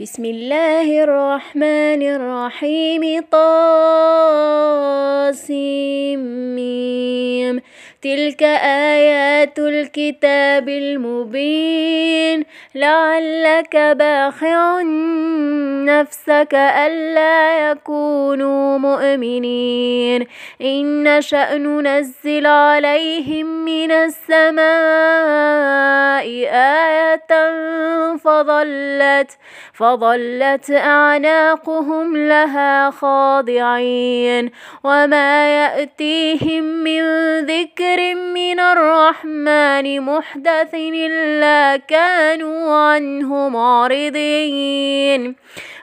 بسم الله الرحمن الرحيم طاسمين تلك آيات الكتاب المبين لعلك باخع نفسك ألا يكونوا مؤمنين إن شأن ننزل عليهم من السماء آية فظلت فظلت أعناقهم لها خاضعين. وما يأتيهم من ذكر من الرحمن محدث إلا كانوا عنه معرضين.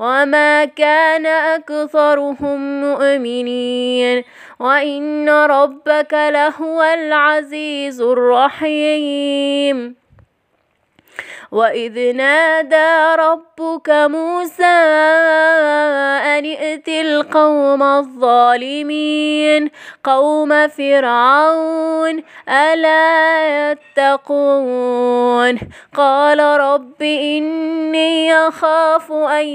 وما كان أكثرهم مؤمنين وإن ربك لهو العزيز الرحيم وإذ نادى ربك موسى أن ائت القوم الظالمين قوم فرعون ألا يتقون قال رب إني أخاف أن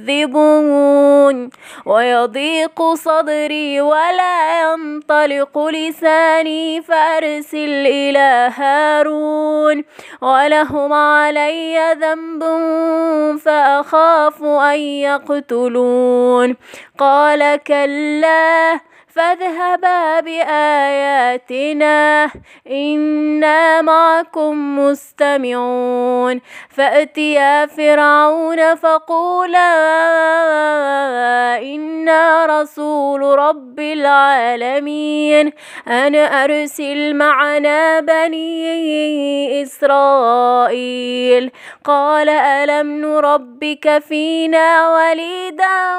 يكذبون ويضيق صدري ولا ينطلق لساني فأرسل إلى هارون ولهم علي ذنب فأخاف أن يقتلون قال كلا فاذهبا بآياتنا. إنا معكم مستمعون. فأتيا فرعون فقولا إنا رسول رب العالمين. أن أرسل معنا بني إسرائيل. قال ألم نربك فينا وليدا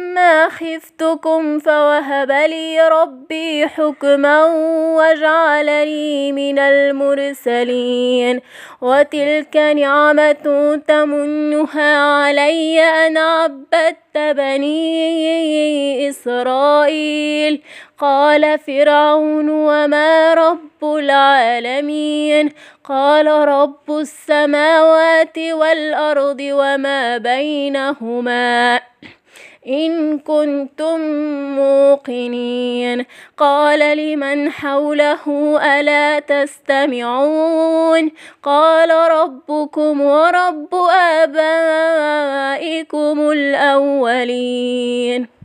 خفتكم فوهب لي ربي حكما وجعلني من المرسلين وتلك نعمة تمنها علي أن عبدت بني إسرائيل. قال فرعون وما رب العالمين؟ قال رب السماوات والأرض وما بينهما. إن كنتم موقنين. قال لمن حوله ألا تستمعون؟ قال ربكم ورب آبائكم الأولين.